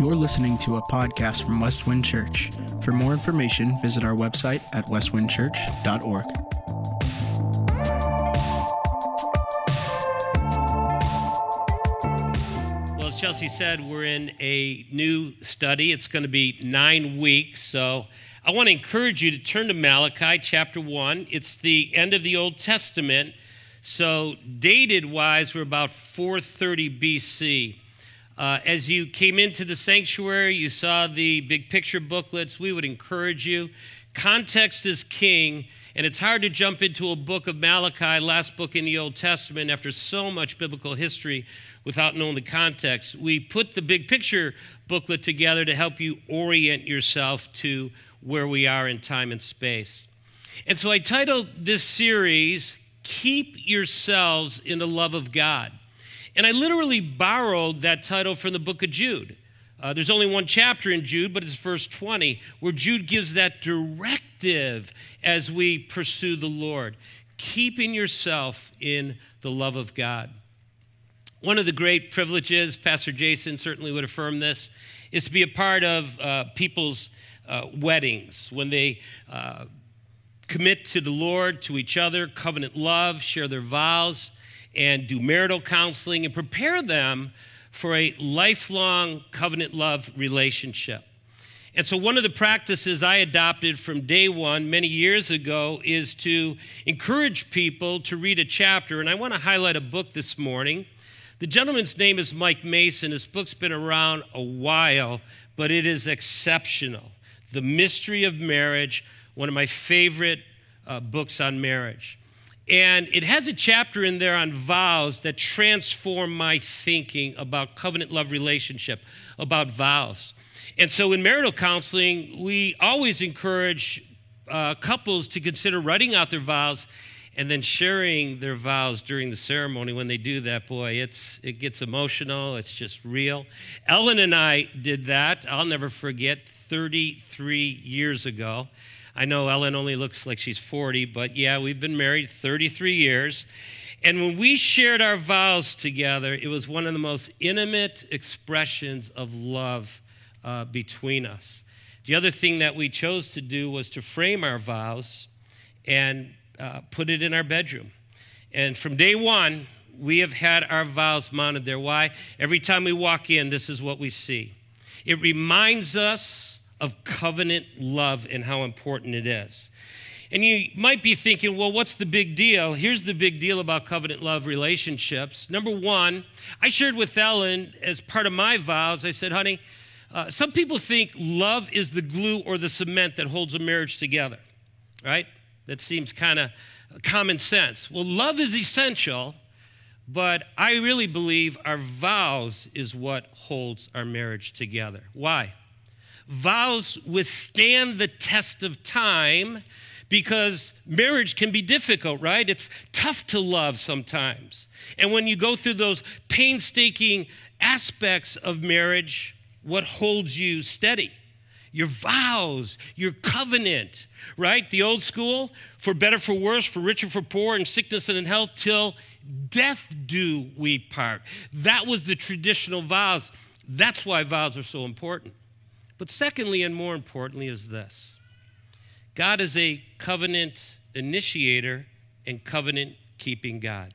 You're listening to a podcast from Westwind Church. For more information, visit our website at westwindchurch.org. Well, as Chelsea said, we're in a new study. It's going to be nine weeks. So I want to encourage you to turn to Malachi chapter 1. It's the end of the Old Testament. So, dated wise, we're about 430 BC. Uh, as you came into the sanctuary, you saw the big picture booklets. We would encourage you. Context is king, and it's hard to jump into a book of Malachi, last book in the Old Testament, after so much biblical history without knowing the context. We put the big picture booklet together to help you orient yourself to where we are in time and space. And so I titled this series, Keep Yourselves in the Love of God. And I literally borrowed that title from the book of Jude. Uh, there's only one chapter in Jude, but it's verse 20, where Jude gives that directive as we pursue the Lord, keeping yourself in the love of God. One of the great privileges, Pastor Jason certainly would affirm this, is to be a part of uh, people's uh, weddings when they uh, commit to the Lord, to each other, covenant love, share their vows and do marital counseling and prepare them for a lifelong covenant love relationship. And so, one of the practices I adopted from day one many years ago is to encourage people to read a chapter. And I want to highlight a book this morning. The gentleman's name is Mike Mason. His book's been around a while, but it is exceptional. The Mystery of Marriage, one of my favorite uh, books on marriage. And it has a chapter in there on vows that transform my thinking about covenant love relationship, about vows. And so in marital counseling, we always encourage uh, couples to consider writing out their vows and then sharing their vows during the ceremony. When they do that boy it's it gets emotional. It's just real. Ellen and i did that i'll never forget 33 years ago I know Ellen only looks like she's 40, but yeah, we've been married 33 years. And when we shared our vows together, it was one of the most intimate expressions of love uh, between us. The other thing that we chose to do was to frame our vows and uh, put it in our bedroom. And from day one, we have had our vows mounted there. Why? Every time we walk in, this is what we see. It reminds us of covenant love and how important it is. And you might be thinking, well, what's the big deal? Here's the big deal about covenant love relationships. Number one, I shared with Ellen as part of my vows, I said, honey, uh, some people think love is the glue or the cement that holds a marriage together, right? That seems kind of common sense. Well, love is essential, but I really believe our vows is what holds our marriage together. Why? Vows withstand the test of time because marriage can be difficult, right? It's tough to love sometimes. And when you go through those painstaking aspects of marriage, what holds you steady? Your vows, your covenant, right? The old school, for better, for worse, for richer, for poor, in sickness and in health, till death do we part. That was the traditional vows. That's why vows are so important. But secondly, and more importantly, is this God is a covenant initiator and covenant keeping God.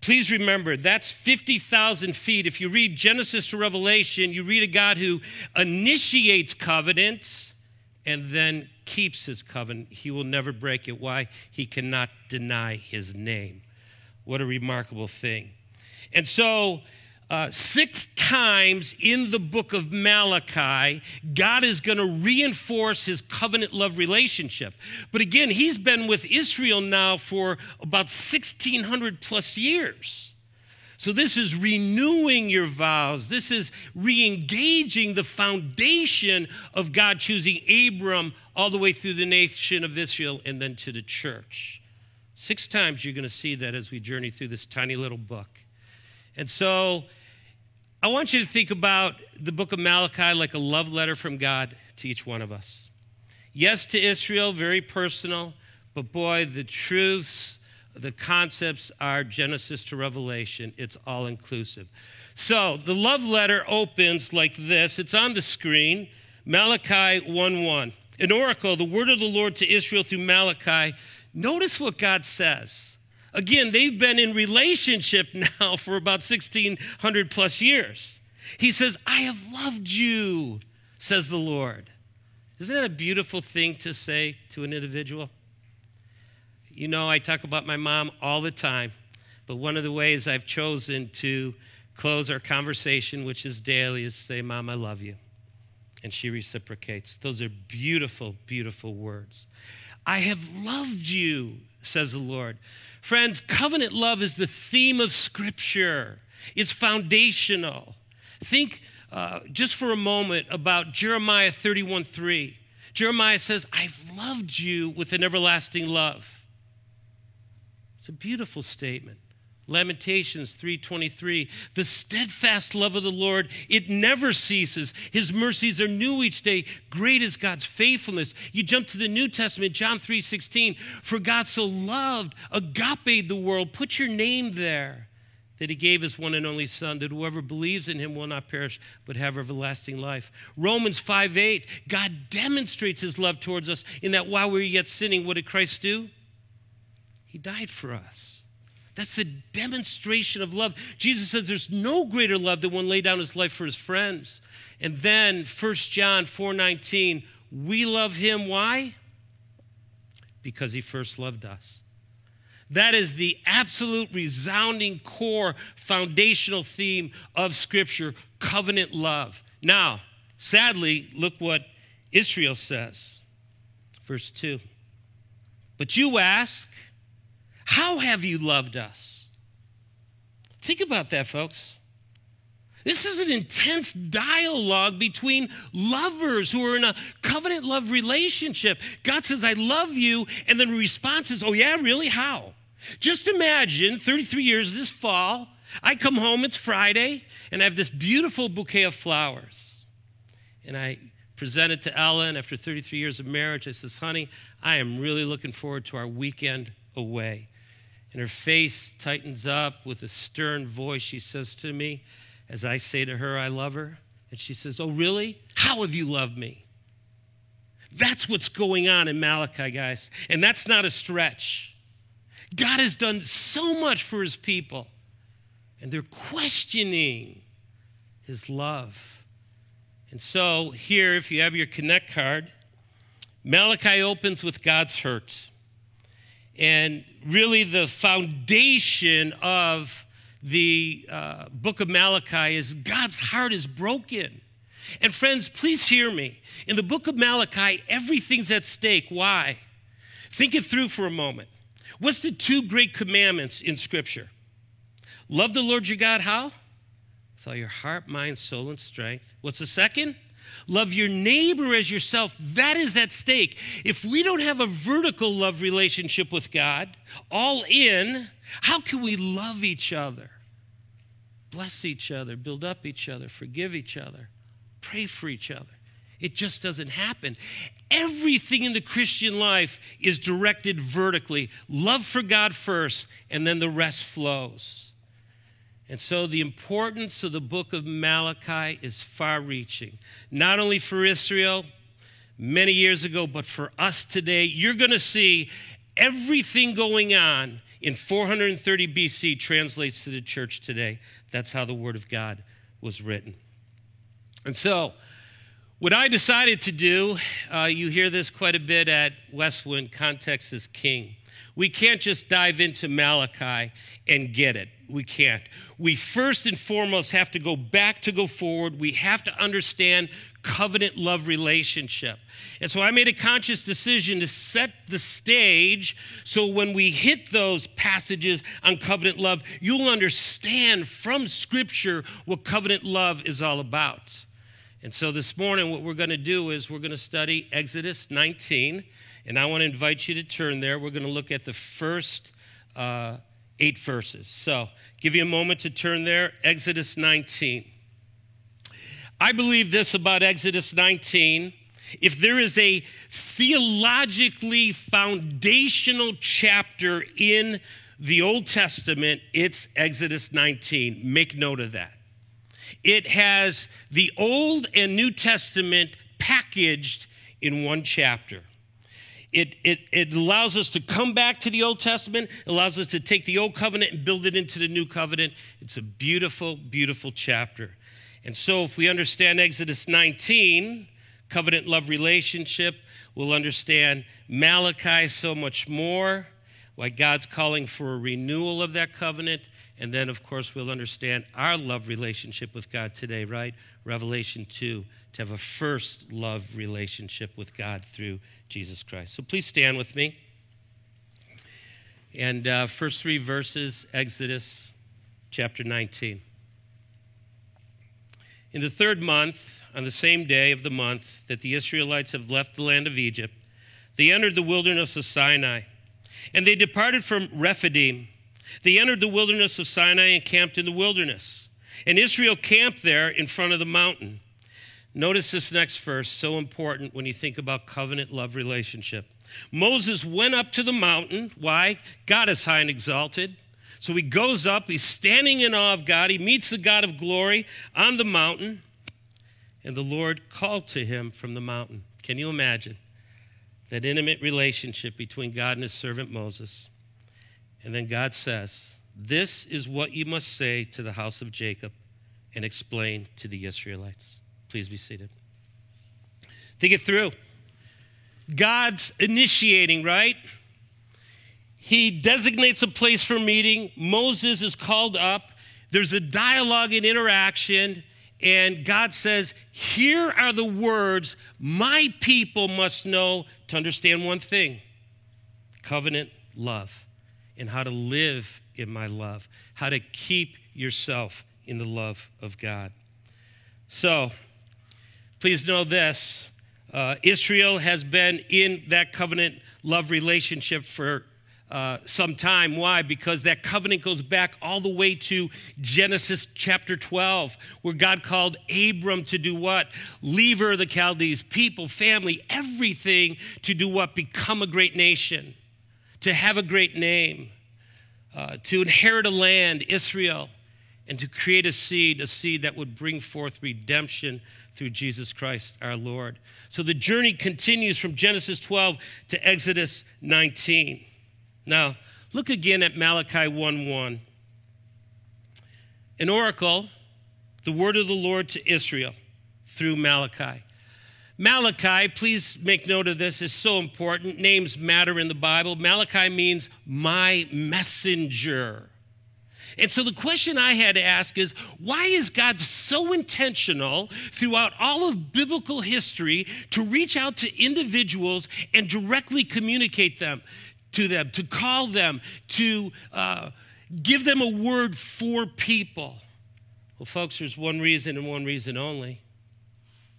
Please remember, that's 50,000 feet. If you read Genesis to Revelation, you read a God who initiates covenants and then keeps his covenant. He will never break it. Why? He cannot deny his name. What a remarkable thing. And so, uh, six times in the book of Malachi, God is going to reinforce his covenant love relationship. But again, he's been with Israel now for about 1600 plus years. So, this is renewing your vows. This is re engaging the foundation of God choosing Abram all the way through the nation of Israel and then to the church. Six times you're going to see that as we journey through this tiny little book. And so, I want you to think about the book of Malachi like a love letter from God to each one of us. Yes, to Israel, very personal, but boy, the truths the concepts are Genesis to Revelation, it's all inclusive. So the love letter opens like this it's on the screen Malachi 1 1. An oracle, the word of the Lord to Israel through Malachi. Notice what God says. Again, they've been in relationship now for about 1600 plus years. He says, I have loved you, says the Lord. Isn't that a beautiful thing to say to an individual? You know, I talk about my mom all the time, but one of the ways I've chosen to close our conversation, which is daily, is say, Mom, I love you. And she reciprocates. Those are beautiful, beautiful words. I have loved you, says the Lord. Friends, covenant love is the theme of Scripture, it's foundational. Think uh, just for a moment about Jeremiah 31 3. Jeremiah says, I've loved you with an everlasting love. It's a beautiful statement. Lamentations 3:23 The steadfast love of the Lord it never ceases. His mercies are new each day. Great is God's faithfulness. You jump to the New Testament John 3:16 for God so loved agape the world. Put your name there that he gave his one and only son that whoever believes in him will not perish but have everlasting life. Romans 5:8 God demonstrates his love towards us in that while we were yet sinning what did Christ do? He died for us that's the demonstration of love. Jesus says there's no greater love than one lay down his life for his friends. And then 1 John 4:19, we love him why? Because he first loved us. That is the absolute resounding core foundational theme of scripture, covenant love. Now, sadly, look what Israel says. Verse 2. But you ask, how have you loved us? Think about that, folks. This is an intense dialogue between lovers who are in a covenant love relationship. God says, I love you. And then the response is, Oh, yeah, really? How? Just imagine 33 years this fall, I come home, it's Friday, and I have this beautiful bouquet of flowers. And I present it to Ellen after 33 years of marriage. I says, Honey, I am really looking forward to our weekend away. And her face tightens up with a stern voice. She says to me, as I say to her, I love her. And she says, Oh, really? How have you loved me? That's what's going on in Malachi, guys. And that's not a stretch. God has done so much for his people, and they're questioning his love. And so, here, if you have your Connect card, Malachi opens with God's hurt. And really, the foundation of the uh, book of Malachi is God's heart is broken. And friends, please hear me. In the book of Malachi, everything's at stake. Why? Think it through for a moment. What's the two great commandments in Scripture? Love the Lord your God, how? With all your heart, mind, soul, and strength. What's the second? Love your neighbor as yourself. That is at stake. If we don't have a vertical love relationship with God, all in, how can we love each other? Bless each other, build up each other, forgive each other, pray for each other. It just doesn't happen. Everything in the Christian life is directed vertically. Love for God first, and then the rest flows. And so the importance of the book of Malachi is far reaching, not only for Israel many years ago, but for us today. You're going to see everything going on in 430 BC translates to the church today. That's how the Word of God was written. And so, what I decided to do, uh, you hear this quite a bit at Westwind, context is king. We can't just dive into Malachi and get it. We can't. We first and foremost have to go back to go forward. We have to understand covenant love relationship. And so I made a conscious decision to set the stage so when we hit those passages on covenant love, you'll understand from Scripture what covenant love is all about. And so this morning, what we're going to do is we're going to study Exodus 19. And I want to invite you to turn there. We're going to look at the first uh, eight verses. So, give you a moment to turn there. Exodus 19. I believe this about Exodus 19. If there is a theologically foundational chapter in the Old Testament, it's Exodus 19. Make note of that. It has the Old and New Testament packaged in one chapter. It, it, it allows us to come back to the Old Testament, it allows us to take the Old Covenant and build it into the New Covenant. It's a beautiful, beautiful chapter. And so, if we understand Exodus 19, covenant love relationship, we'll understand Malachi so much more, why God's calling for a renewal of that covenant. And then, of course, we'll understand our love relationship with God today, right? Revelation 2, to have a first love relationship with God through Jesus Christ. So please stand with me. And uh, first three verses, Exodus chapter 19. In the third month, on the same day of the month that the Israelites have left the land of Egypt, they entered the wilderness of Sinai. And they departed from Rephidim. They entered the wilderness of Sinai and camped in the wilderness. And Israel camped there in front of the mountain. Notice this next verse, so important when you think about covenant love relationship. Moses went up to the mountain. Why? God is high and exalted. So he goes up, he's standing in awe of God. He meets the God of glory on the mountain, and the Lord called to him from the mountain. Can you imagine that intimate relationship between God and his servant Moses? And then God says, This is what you must say to the house of Jacob and explain to the Israelites. Please be seated. Think it through. God's initiating, right? He designates a place for meeting. Moses is called up. There's a dialogue and interaction. And God says, Here are the words my people must know to understand one thing covenant love, and how to live in my love, how to keep yourself in the love of God. So, Please know this uh, Israel has been in that covenant love relationship for uh, some time. Why? Because that covenant goes back all the way to Genesis chapter 12, where God called Abram to do what? Leave Ur the Chaldees, people, family, everything to do what? Become a great nation, to have a great name, uh, to inherit a land, Israel, and to create a seed, a seed that would bring forth redemption through Jesus Christ our Lord. So the journey continues from Genesis 12 to Exodus 19. Now, look again at Malachi 1:1. An oracle, the word of the Lord to Israel through Malachi. Malachi, please make note of this, is so important. Names matter in the Bible. Malachi means my messenger. And so the question I had to ask is why is God so intentional throughout all of biblical history to reach out to individuals and directly communicate them to them, to call them, to uh, give them a word for people? Well, folks, there's one reason and one reason only.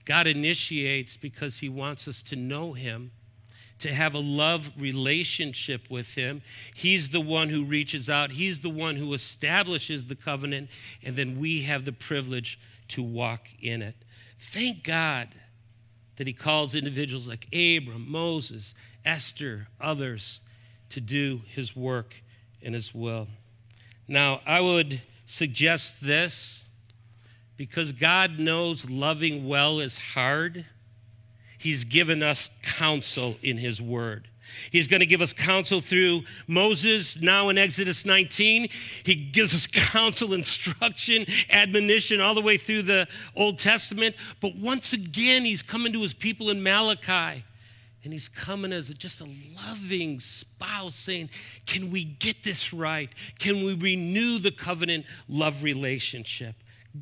God initiates because he wants us to know him to have a love relationship with Him. He's the one who reaches out, He's the one who establishes the covenant, and then we have the privilege to walk in it. Thank God that He calls individuals like Abram, Moses, Esther, others to do His work and His will. Now, I would suggest this because God knows loving well is hard. He's given us counsel in His Word. He's going to give us counsel through Moses now in Exodus 19. He gives us counsel, instruction, admonition all the way through the Old Testament. But once again, he's coming to his people in Malachi. And he's coming as just a loving spouse saying, Can we get this right? Can we renew the covenant love relationship?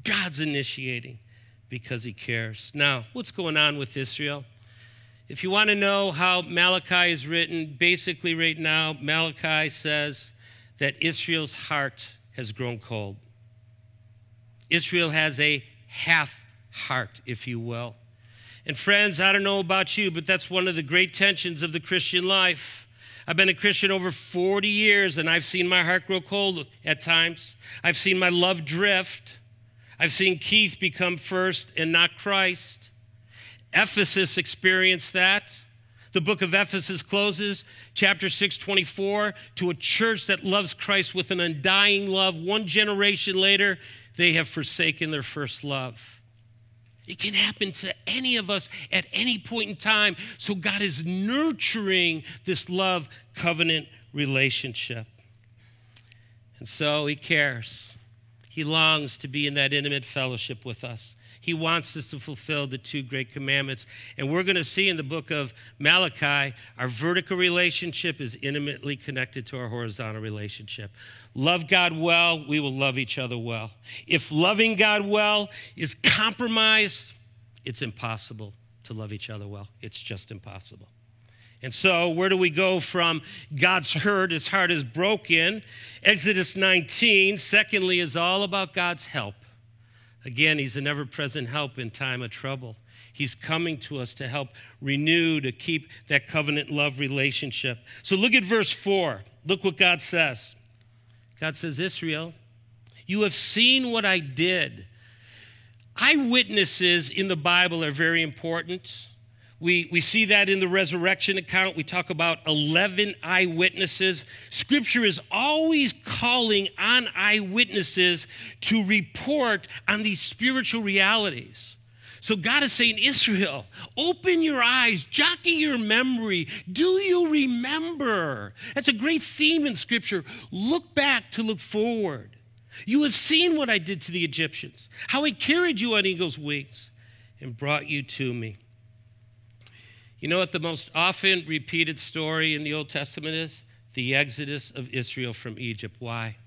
God's initiating because he cares. Now, what's going on with Israel? If you want to know how Malachi is written, basically, right now, Malachi says that Israel's heart has grown cold. Israel has a half heart, if you will. And friends, I don't know about you, but that's one of the great tensions of the Christian life. I've been a Christian over 40 years, and I've seen my heart grow cold at times. I've seen my love drift. I've seen Keith become first and not Christ. Ephesus experienced that. The book of Ephesus closes, chapter 6, 24, to a church that loves Christ with an undying love. One generation later, they have forsaken their first love. It can happen to any of us at any point in time. So God is nurturing this love covenant relationship. And so he cares. He longs to be in that intimate fellowship with us. He wants us to fulfill the two great commandments. And we're going to see in the book of Malachi, our vertical relationship is intimately connected to our horizontal relationship. Love God well, we will love each other well. If loving God well is compromised, it's impossible to love each other well. It's just impossible. And so, where do we go from God's hurt, his heart is broken? Exodus 19, secondly, is all about God's help. Again, He's an ever present help in time of trouble. He's coming to us to help renew, to keep that covenant love relationship. So look at verse 4. Look what God says. God says, Israel, you have seen what I did. Eyewitnesses in the Bible are very important. We, we see that in the resurrection account. We talk about 11 eyewitnesses. Scripture is always calling on eyewitnesses to report on these spiritual realities. So God is saying, Israel, open your eyes, jockey your memory. Do you remember? That's a great theme in Scripture. Look back to look forward. You have seen what I did to the Egyptians, how I carried you on eagle's wings and brought you to me. You know what the most often repeated story in the Old Testament is? The exodus of Israel from Egypt. Why?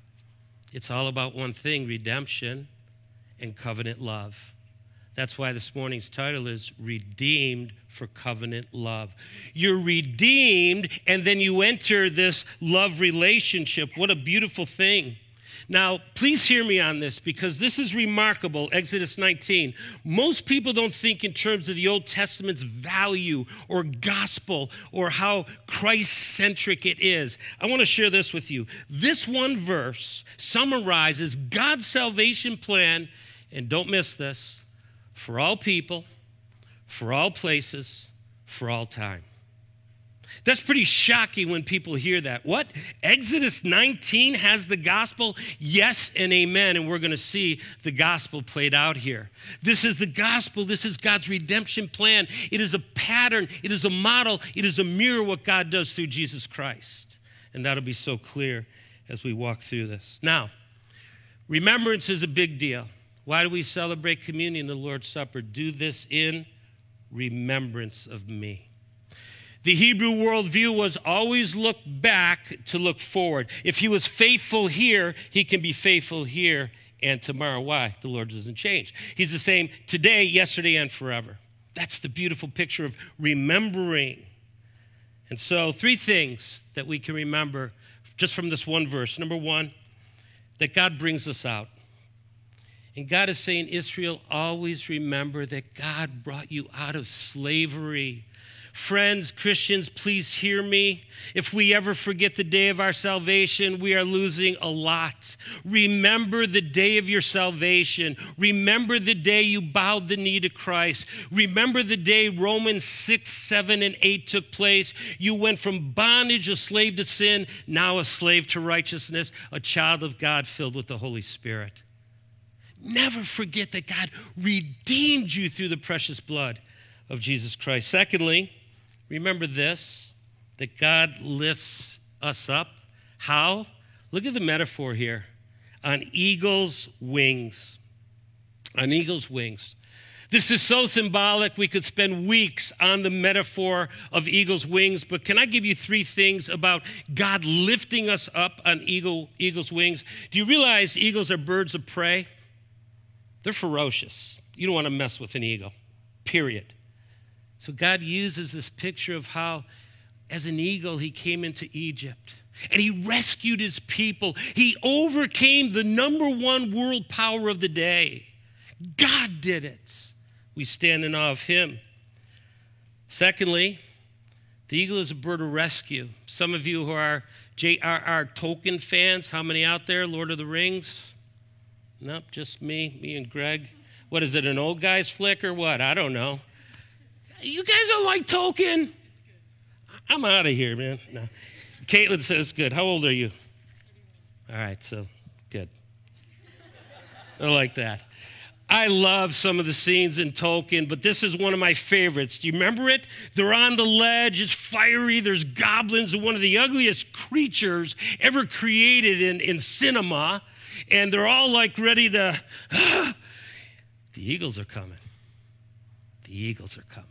It's all about one thing redemption and covenant love. That's why this morning's title is Redeemed for Covenant Love. You're redeemed, and then you enter this love relationship. What a beautiful thing. Now, please hear me on this because this is remarkable. Exodus 19. Most people don't think in terms of the Old Testament's value or gospel or how Christ centric it is. I want to share this with you. This one verse summarizes God's salvation plan, and don't miss this, for all people, for all places, for all time. That's pretty shocking when people hear that. What? Exodus 19 has the gospel? Yes and amen. And we're going to see the gospel played out here. This is the gospel. This is God's redemption plan. It is a pattern, it is a model, it is a mirror what God does through Jesus Christ. And that'll be so clear as we walk through this. Now, remembrance is a big deal. Why do we celebrate communion, the Lord's Supper? Do this in remembrance of me. The Hebrew worldview was always look back to look forward. If he was faithful here, he can be faithful here and tomorrow. Why? The Lord doesn't change. He's the same today, yesterday, and forever. That's the beautiful picture of remembering. And so, three things that we can remember just from this one verse. Number one, that God brings us out. And God is saying, Israel, always remember that God brought you out of slavery. Friends, Christians, please hear me. If we ever forget the day of our salvation, we are losing a lot. Remember the day of your salvation. Remember the day you bowed the knee to Christ. Remember the day Romans 6, 7, and 8 took place. You went from bondage, a slave to sin, now a slave to righteousness, a child of God filled with the Holy Spirit. Never forget that God redeemed you through the precious blood of Jesus Christ. Secondly, Remember this that God lifts us up. How? Look at the metaphor here on eagle's wings. On eagle's wings. This is so symbolic, we could spend weeks on the metaphor of eagle's wings, but can I give you three things about God lifting us up on eagle, eagle's wings? Do you realize eagles are birds of prey? They're ferocious. You don't want to mess with an eagle, period. So God uses this picture of how, as an eagle, he came into Egypt and he rescued his people. He overcame the number one world power of the day. God did it. We stand in awe of him. Secondly, the eagle is a bird of rescue. Some of you who are J.R.R. Tolkien fans, how many out there? Lord of the Rings? Nope, just me, me and Greg. What is it, an old guy's flick or what? I don't know. You guys don't like Tolkien? I'm out of here, man. No. Caitlin says, good. How old are you? All right, so good. I like that. I love some of the scenes in Tolkien, but this is one of my favorites. Do you remember it? They're on the ledge, it's fiery, there's goblins, one of the ugliest creatures ever created in, in cinema, and they're all like ready to. the eagles are coming. The eagles are coming.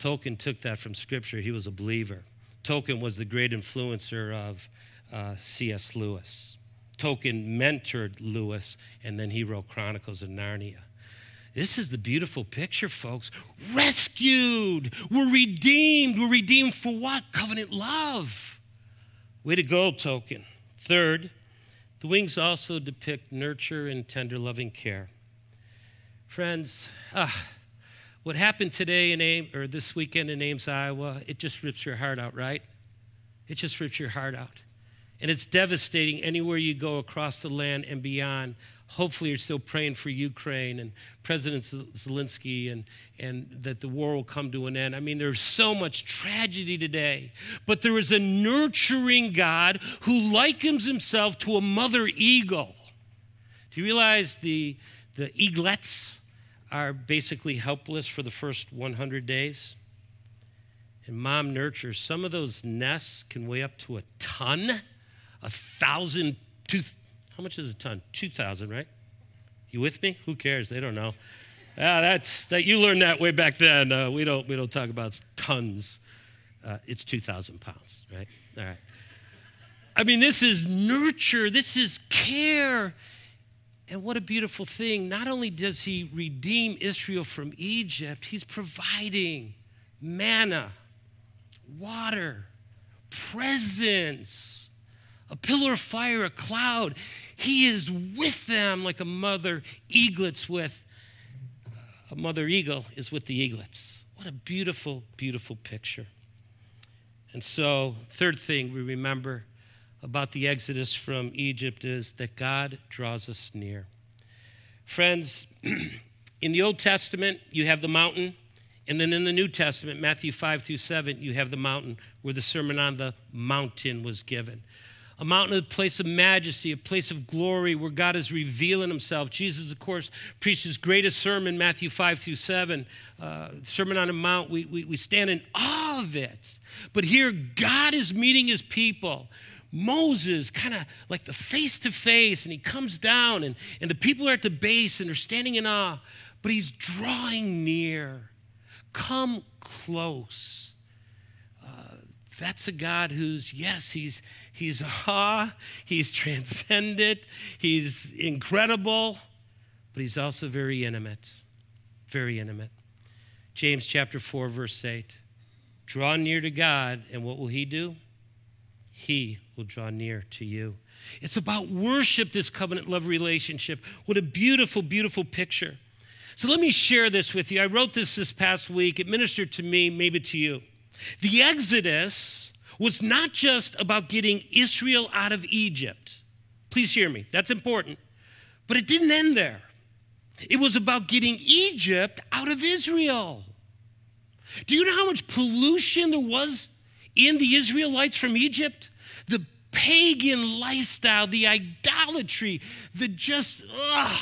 Tolkien took that from Scripture. He was a believer. Tolkien was the great influencer of uh, C.S. Lewis. Tolkien mentored Lewis, and then he wrote Chronicles of Narnia. This is the beautiful picture, folks. Rescued. We're redeemed. We're redeemed for what? Covenant love. Way to go, Tolkien. Third, the wings also depict nurture and tender loving care. Friends, ah, what happened today in Ames, or this weekend in Ames, Iowa, it just rips your heart out, right? It just rips your heart out. And it's devastating anywhere you go across the land and beyond. Hopefully, you're still praying for Ukraine and President Zelensky and, and that the war will come to an end. I mean, there's so much tragedy today. But there is a nurturing God who likens himself to a mother eagle. Do you realize the, the eaglets are basically helpless for the first 100 days? And mom nurtures. Some of those nests can weigh up to a ton a thousand, two, how much is a ton? 2,000, right? You with me? Who cares? They don't know. Yeah, that's that you learned that way back then. Uh, we don't we don't talk about tons. Uh, it's 2,000 pounds, right? All right. I mean, this is nurture. This is care. And what a beautiful thing. Not only does he redeem Israel from Egypt, he's providing manna, water, presence a pillar of fire, a cloud. He is with them like a mother eaglets with a mother eagle is with the eaglets. What a beautiful, beautiful picture. And so, third thing we remember about the exodus from Egypt is that God draws us near. Friends, in the Old Testament, you have the mountain, and then in the New Testament, Matthew 5 through 7, you have the mountain where the Sermon on the Mountain was given a mountain, a place of majesty, a place of glory where God is revealing himself. Jesus, of course, preached his greatest sermon, Matthew 5 through 7, uh, Sermon on the Mount. We, we, we stand in awe of it. But here, God is meeting his people. Moses, kind of like the face to face, and he comes down, and, and the people are at the base and they're standing in awe, but he's drawing near. Come close. Uh, that's a God who's, yes, he's, He's awe, he's transcendent, he's incredible, but he's also very intimate. Very intimate. James chapter 4, verse 8. Draw near to God, and what will he do? He will draw near to you. It's about worship, this covenant love relationship. What a beautiful, beautiful picture. So let me share this with you. I wrote this this past week. It ministered to me, maybe to you. The Exodus was not just about getting Israel out of Egypt. Please hear me, that's important. But it didn't end there. It was about getting Egypt out of Israel. Do you know how much pollution there was in the Israelites from Egypt? The pagan lifestyle, the idolatry, the just, ugh.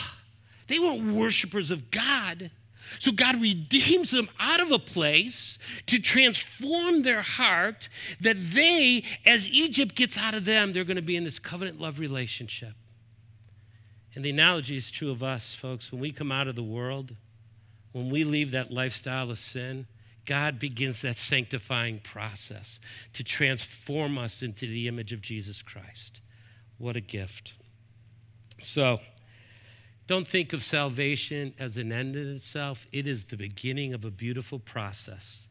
They weren't worshipers of God. So God redeems them out of a place to transform their heart that they, as Egypt gets out of them, they're going to be in this covenant love relationship. And the analogy is true of us, folks. When we come out of the world, when we leave that lifestyle of sin, God begins that sanctifying process to transform us into the image of Jesus Christ. What a gift. So, don't think of salvation as an end in itself. It is the beginning of a beautiful process,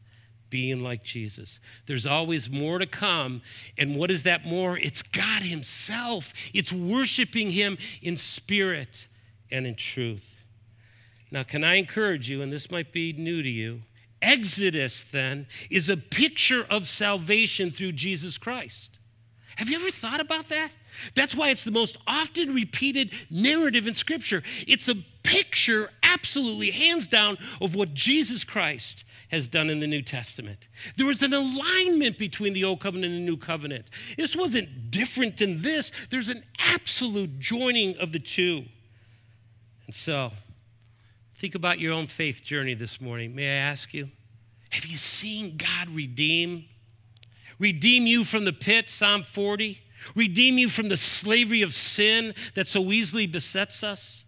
being like Jesus. There's always more to come. And what is that more? It's God Himself, it's worshiping Him in spirit and in truth. Now, can I encourage you, and this might be new to you? Exodus, then, is a picture of salvation through Jesus Christ. Have you ever thought about that? That's why it's the most often repeated narrative in Scripture. It's a picture, absolutely, hands down, of what Jesus Christ has done in the New Testament. There was an alignment between the Old Covenant and the New Covenant. This wasn't different than this, there's an absolute joining of the two. And so, think about your own faith journey this morning. May I ask you, have you seen God redeem? Redeem you from the pit, Psalm 40? Redeem you from the slavery of sin that so easily besets us?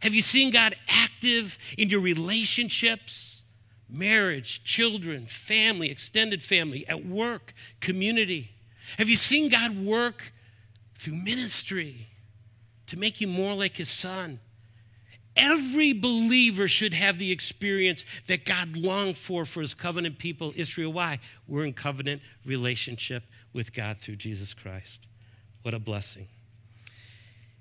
Have you seen God active in your relationships? Marriage, children, family, extended family, at work, community? Have you seen God work through ministry to make you more like His Son? Every believer should have the experience that God longed for for his covenant people, Israel. Why? We're in covenant relationship with God through Jesus Christ. What a blessing.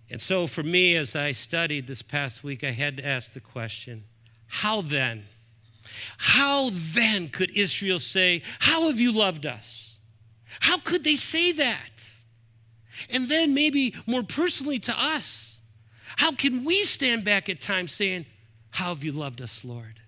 And so, for me, as I studied this past week, I had to ask the question how then? How then could Israel say, How have you loved us? How could they say that? And then, maybe more personally to us, how can we stand back at times saying, How have you loved us, Lord?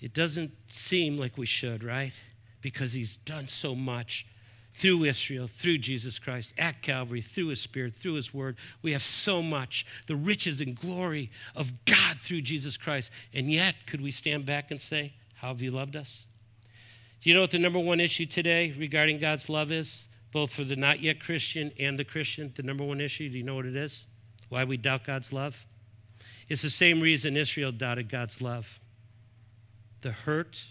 It doesn't seem like we should, right? Because he's done so much through Israel, through Jesus Christ, at Calvary, through his Spirit, through his word. We have so much, the riches and glory of God through Jesus Christ. And yet, could we stand back and say, How have you loved us? Do you know what the number one issue today regarding God's love is? Both for the not yet Christian and the Christian, the number one issue, do you know what it is? Why we doubt God's love? It's the same reason Israel doubted God's love the hurt,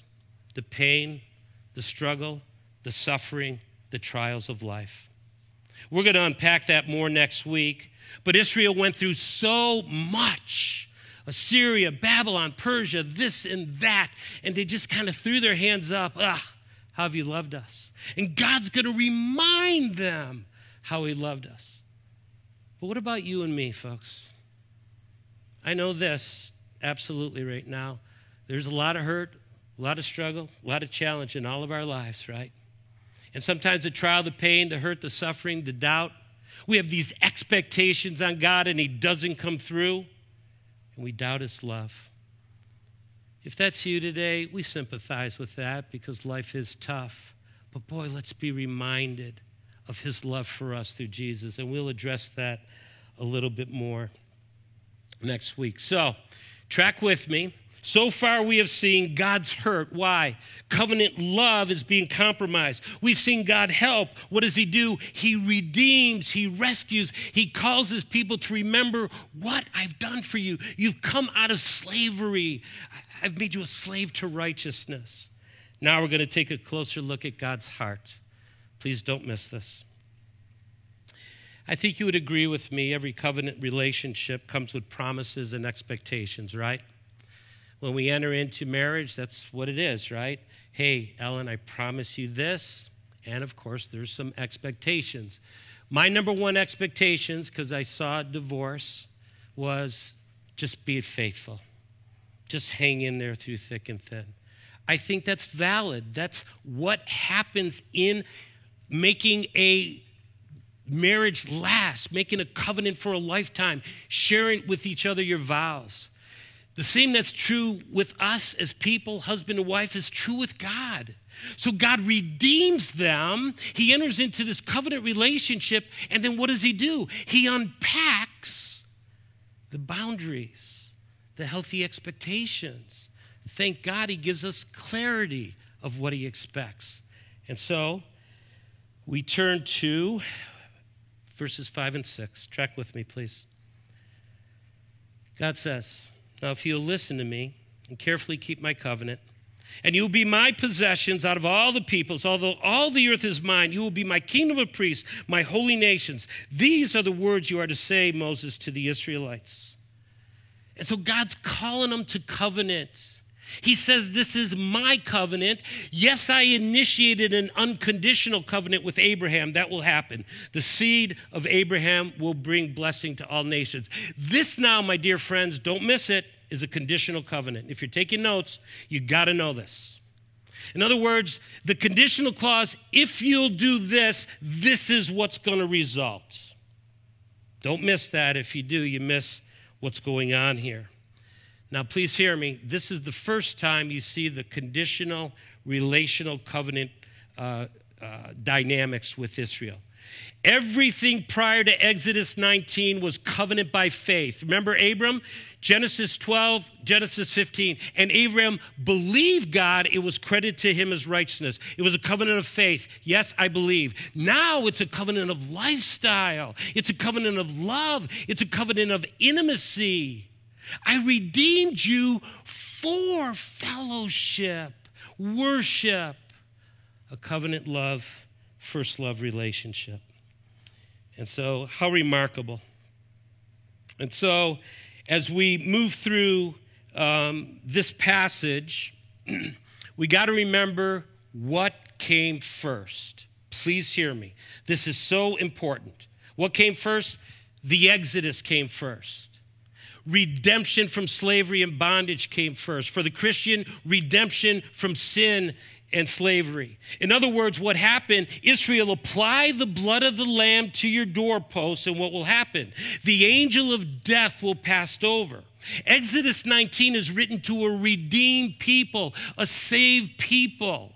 the pain, the struggle, the suffering, the trials of life. We're going to unpack that more next week, but Israel went through so much. Assyria, Babylon, Persia, this and that, and they just kind of threw their hands up. Ah, how have you loved us? And God's going to remind them how He loved us. But what about you and me, folks? I know this absolutely right now. There's a lot of hurt, a lot of struggle, a lot of challenge in all of our lives, right? And sometimes the trial, the pain, the hurt, the suffering, the doubt. We have these expectations on God and He doesn't come through, and we doubt His love. If that's you today, we sympathize with that because life is tough. But boy, let's be reminded of his love for us through Jesus. And we'll address that a little bit more next week. So, track with me. So far, we have seen God's hurt. Why? Covenant love is being compromised. We've seen God help. What does He do? He redeems, He rescues, He calls His people to remember what I've done for you. You've come out of slavery. I've made you a slave to righteousness. Now we're going to take a closer look at God's heart. Please don't miss this. I think you would agree with me every covenant relationship comes with promises and expectations, right? When we enter into marriage, that's what it is, right? Hey, Ellen, I promise you this. And of course, there's some expectations. My number one expectations, because I saw divorce, was just be faithful. Just hang in there through thick and thin. I think that's valid. That's what happens in making a marriage last, making a covenant for a lifetime, sharing with each other your vows. The same that's true with us as people, husband and wife, is true with God. So God redeems them. He enters into this covenant relationship, and then what does He do? He unpacks the boundaries the healthy expectations. Thank God he gives us clarity of what he expects. And so we turn to verses 5 and 6. Track with me, please. God says, Now if you'll listen to me and carefully keep my covenant, and you will be my possessions out of all the peoples. Although all the earth is mine, you will be my kingdom of priests, my holy nations. These are the words you are to say, Moses, to the Israelites. And so God's calling them to covenant. He says, This is my covenant. Yes, I initiated an unconditional covenant with Abraham. That will happen. The seed of Abraham will bring blessing to all nations. This now, my dear friends, don't miss it, is a conditional covenant. If you're taking notes, you got to know this. In other words, the conditional clause, if you'll do this, this is what's going to result. Don't miss that. If you do, you miss what's going on here. Now, please hear me. This is the first time you see the conditional relational covenant uh, uh, dynamics with Israel. Everything prior to Exodus 19 was covenant by faith. Remember Abram? Genesis 12, Genesis 15. And Abram believed God, it was credited to him as righteousness. It was a covenant of faith. Yes, I believe. Now it's a covenant of lifestyle, it's a covenant of love, it's a covenant of intimacy. I redeemed you for fellowship, worship, a covenant love, first love relationship. And so, how remarkable. And so, as we move through um, this passage, we got to remember what came first. Please hear me. This is so important. What came first? The Exodus came first. Redemption from slavery and bondage came first. For the Christian, redemption from sin and slavery. In other words, what happened, Israel, apply the blood of the lamb to your doorposts, and what will happen? The angel of death will pass over. Exodus 19 is written to a redeemed people, a saved people.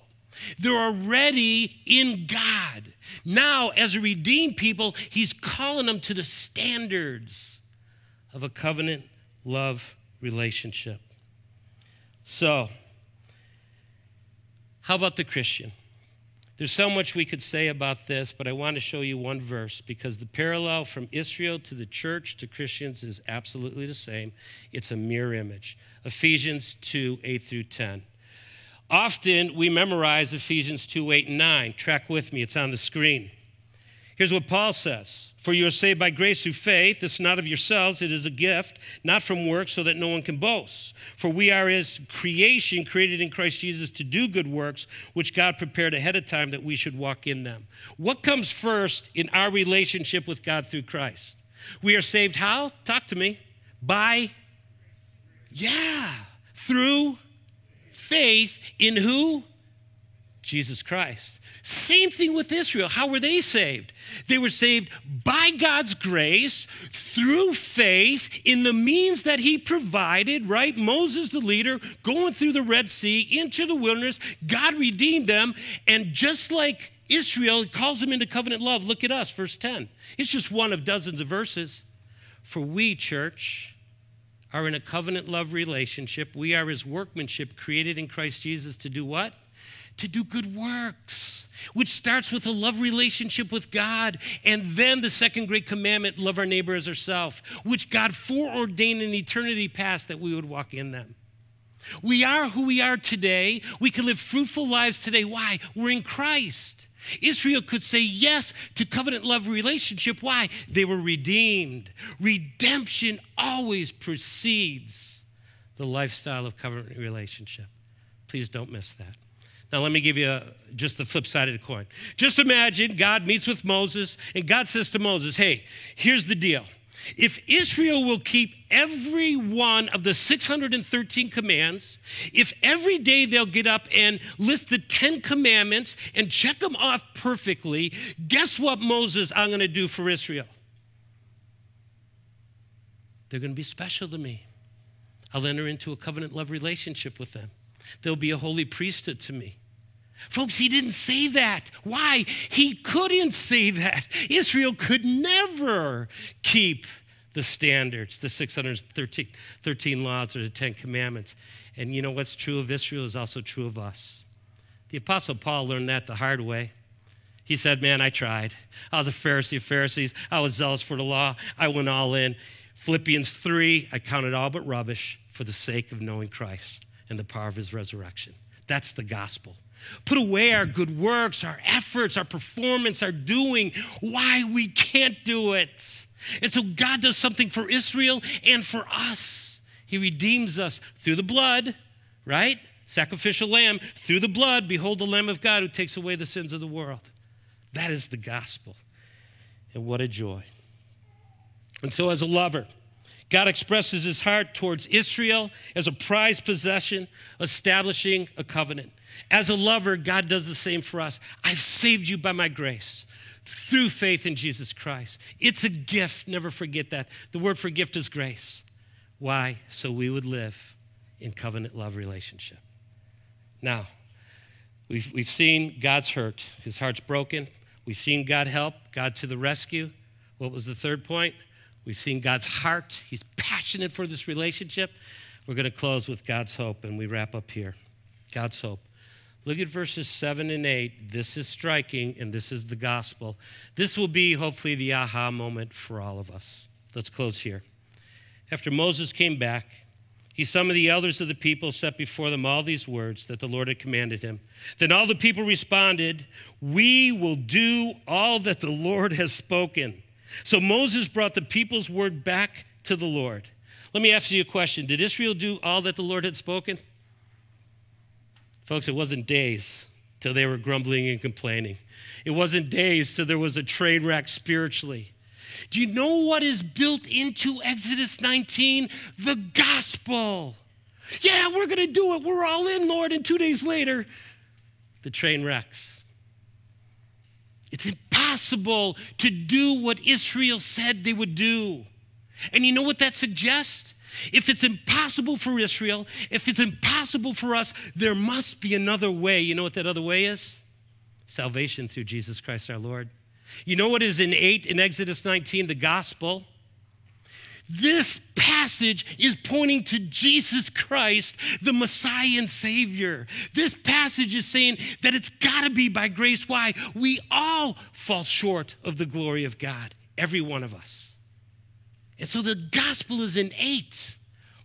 They're already in God. Now, as a redeemed people, He's calling them to the standards of a covenant love relationship. So, how about the Christian? There's so much we could say about this, but I want to show you one verse because the parallel from Israel to the church to Christians is absolutely the same. It's a mirror image. Ephesians 2 8 through 10. Often we memorize Ephesians 2 8 and 9. Track with me, it's on the screen. Here's what Paul says For you are saved by grace through faith. It's not of yourselves, it is a gift, not from works, so that no one can boast. For we are his creation, created in Christ Jesus to do good works, which God prepared ahead of time that we should walk in them. What comes first in our relationship with God through Christ? We are saved how? Talk to me. By, yeah, through faith in who? Jesus Christ. Same thing with Israel. How were they saved? They were saved by God's grace through faith in the means that He provided, right? Moses, the leader, going through the Red Sea into the wilderness. God redeemed them. And just like Israel calls them into covenant love, look at us, verse 10. It's just one of dozens of verses. For we, church, are in a covenant love relationship. We are His workmanship created in Christ Jesus to do what? To do good works, which starts with a love relationship with God. And then the second great commandment, love our neighbor as ourselves, which God foreordained in eternity past that we would walk in them. We are who we are today. We can live fruitful lives today. Why? We're in Christ. Israel could say yes to covenant love relationship. Why? They were redeemed. Redemption always precedes the lifestyle of covenant relationship. Please don't miss that. Now, let me give you a, just the flip side of the coin. Just imagine God meets with Moses, and God says to Moses, Hey, here's the deal. If Israel will keep every one of the 613 commands, if every day they'll get up and list the 10 commandments and check them off perfectly, guess what, Moses, I'm going to do for Israel? They're going to be special to me. I'll enter into a covenant love relationship with them. They'll be a holy priesthood to me. Folks, he didn't say that. Why? He couldn't say that. Israel could never keep the standards, the 613 13 laws or the Ten Commandments. And you know what's true of Israel is also true of us. The Apostle Paul learned that the hard way. He said, Man, I tried. I was a Pharisee of Pharisees. I was zealous for the law. I went all in. Philippians 3, I counted all but rubbish for the sake of knowing Christ and the power of his resurrection. That's the gospel. Put away our good works, our efforts, our performance, our doing, why we can't do it. And so God does something for Israel and for us. He redeems us through the blood, right? Sacrificial lamb, through the blood. Behold the Lamb of God who takes away the sins of the world. That is the gospel. And what a joy. And so, as a lover, God expresses his heart towards Israel as a prized possession, establishing a covenant. As a lover, God does the same for us. I've saved you by my grace through faith in Jesus Christ. It's a gift. Never forget that. The word for gift is grace. Why? So we would live in covenant love relationship. Now, we've, we've seen God's hurt, his heart's broken. We've seen God help, God to the rescue. What was the third point? We've seen God's heart. He's passionate for this relationship. We're going to close with God's hope, and we wrap up here. God's hope. Look at verses 7 and 8. This is striking, and this is the gospel. This will be, hopefully, the aha moment for all of us. Let's close here. After Moses came back, he summoned the elders of the people, set before them all these words that the Lord had commanded him. Then all the people responded, We will do all that the Lord has spoken. So Moses brought the people's word back to the Lord. Let me ask you a question Did Israel do all that the Lord had spoken? Folks, it wasn't days till they were grumbling and complaining. It wasn't days till there was a train wreck spiritually. Do you know what is built into Exodus 19? The gospel. Yeah, we're going to do it. We're all in, Lord. And two days later, the train wrecks. It's impossible to do what Israel said they would do. And you know what that suggests? If it's impossible for Israel, if it's impossible for us, there must be another way. You know what that other way is? Salvation through Jesus Christ our Lord. You know what is in 8 in Exodus 19, the gospel? This passage is pointing to Jesus Christ, the Messiah and Savior. This passage is saying that it's got to be by grace. Why? We all fall short of the glory of God, every one of us. And so the gospel is in 8.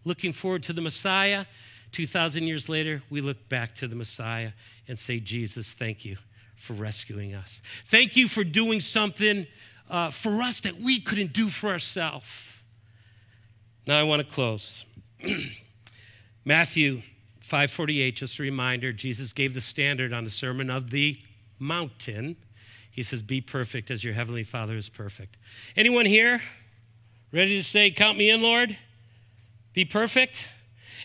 Looking forward to the Messiah. 2,000 years later, we look back to the Messiah and say, Jesus, thank you for rescuing us. Thank you for doing something uh, for us that we couldn't do for ourselves. Now I want to close. Matthew 5:48 just a reminder Jesus gave the standard on the sermon of the mountain. He says be perfect as your heavenly Father is perfect. Anyone here ready to say count me in, Lord? Be perfect?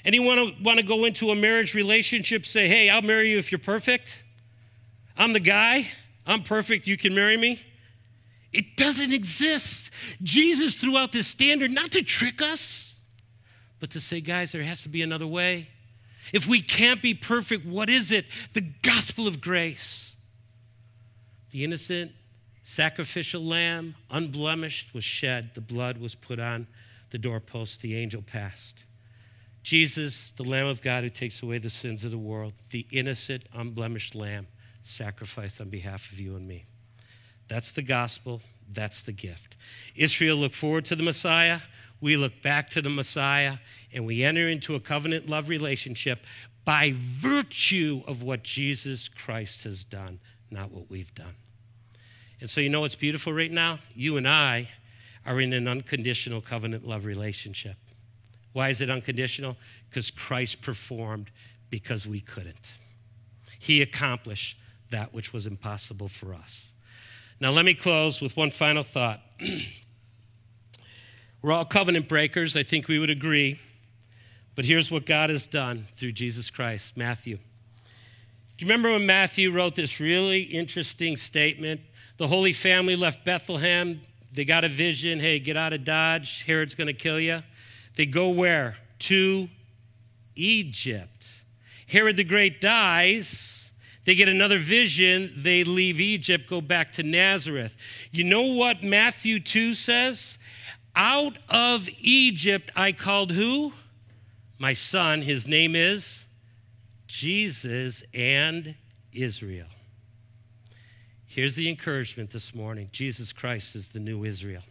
Anyone want to go into a marriage relationship say, "Hey, I'll marry you if you're perfect?" I'm the guy, I'm perfect, you can marry me. It doesn't exist. Jesus threw out this standard not to trick us, but to say, guys, there has to be another way. If we can't be perfect, what is it? The gospel of grace. The innocent sacrificial lamb, unblemished, was shed. The blood was put on the doorpost. The angel passed. Jesus, the Lamb of God who takes away the sins of the world, the innocent, unblemished lamb, sacrificed on behalf of you and me. That's the gospel. That's the gift. Israel looked forward to the Messiah. We look back to the Messiah, and we enter into a covenant love relationship by virtue of what Jesus Christ has done, not what we've done. And so, you know what's beautiful right now? You and I are in an unconditional covenant love relationship. Why is it unconditional? Because Christ performed because we couldn't. He accomplished that which was impossible for us. Now, let me close with one final thought. We're all covenant breakers, I think we would agree. But here's what God has done through Jesus Christ. Matthew. Do you remember when Matthew wrote this really interesting statement? The Holy Family left Bethlehem. They got a vision hey, get out of Dodge. Herod's going to kill you. They go where? To Egypt. Herod the Great dies. They get another vision. They leave Egypt, go back to Nazareth. You know what Matthew 2 says? Out of Egypt I called who? My son. His name is Jesus and Israel. Here's the encouragement this morning Jesus Christ is the new Israel,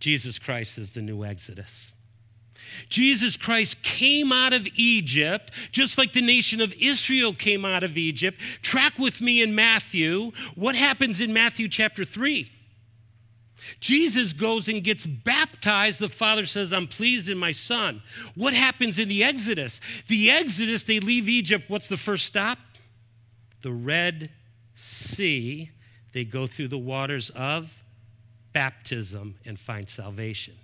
Jesus Christ is the new Exodus. Jesus Christ came out of Egypt, just like the nation of Israel came out of Egypt. Track with me in Matthew. What happens in Matthew chapter 3? Jesus goes and gets baptized. The Father says, I'm pleased in my Son. What happens in the Exodus? The Exodus, they leave Egypt. What's the first stop? The Red Sea. They go through the waters of baptism and find salvation.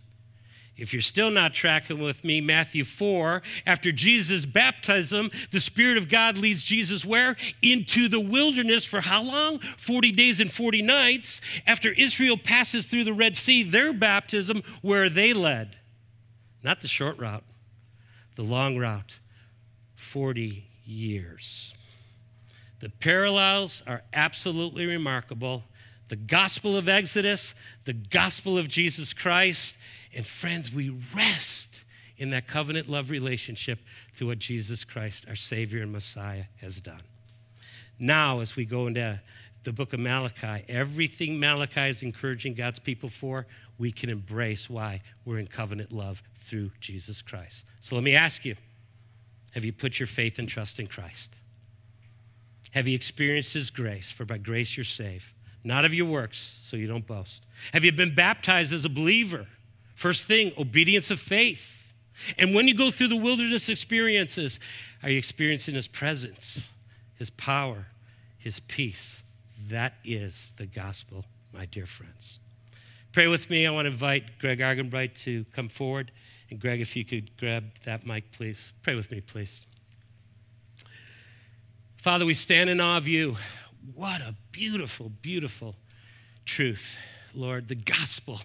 If you're still not tracking with me, Matthew 4, after Jesus' baptism, the Spirit of God leads Jesus where? Into the wilderness for how long? 40 days and 40 nights. After Israel passes through the Red Sea, their baptism, where are they led? Not the short route, The long route, 40 years. The parallels are absolutely remarkable. The gospel of Exodus, the gospel of Jesus Christ, and friends, we rest in that covenant love relationship through what Jesus Christ, our Savior and Messiah, has done. Now, as we go into the book of Malachi, everything Malachi is encouraging God's people for, we can embrace. Why? We're in covenant love through Jesus Christ. So let me ask you have you put your faith and trust in Christ? Have you experienced His grace? For by grace you're saved, not of your works, so you don't boast. Have you been baptized as a believer? First thing, obedience of faith. And when you go through the wilderness experiences, are you experiencing His presence, His power, His peace? That is the gospel, my dear friends. Pray with me. I want to invite Greg Argenbright to come forward. And Greg, if you could grab that mic, please. Pray with me, please. Father, we stand in awe of you. What a beautiful, beautiful truth, Lord. The gospel.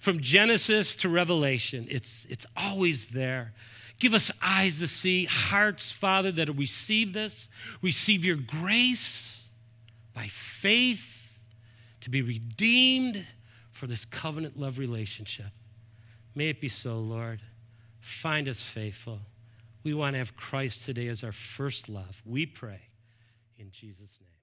From Genesis to Revelation, it's, it's always there. Give us eyes to see, hearts, Father, that receive this, receive your grace by faith to be redeemed for this covenant love relationship. May it be so, Lord. Find us faithful. We want to have Christ today as our first love. We pray in Jesus' name.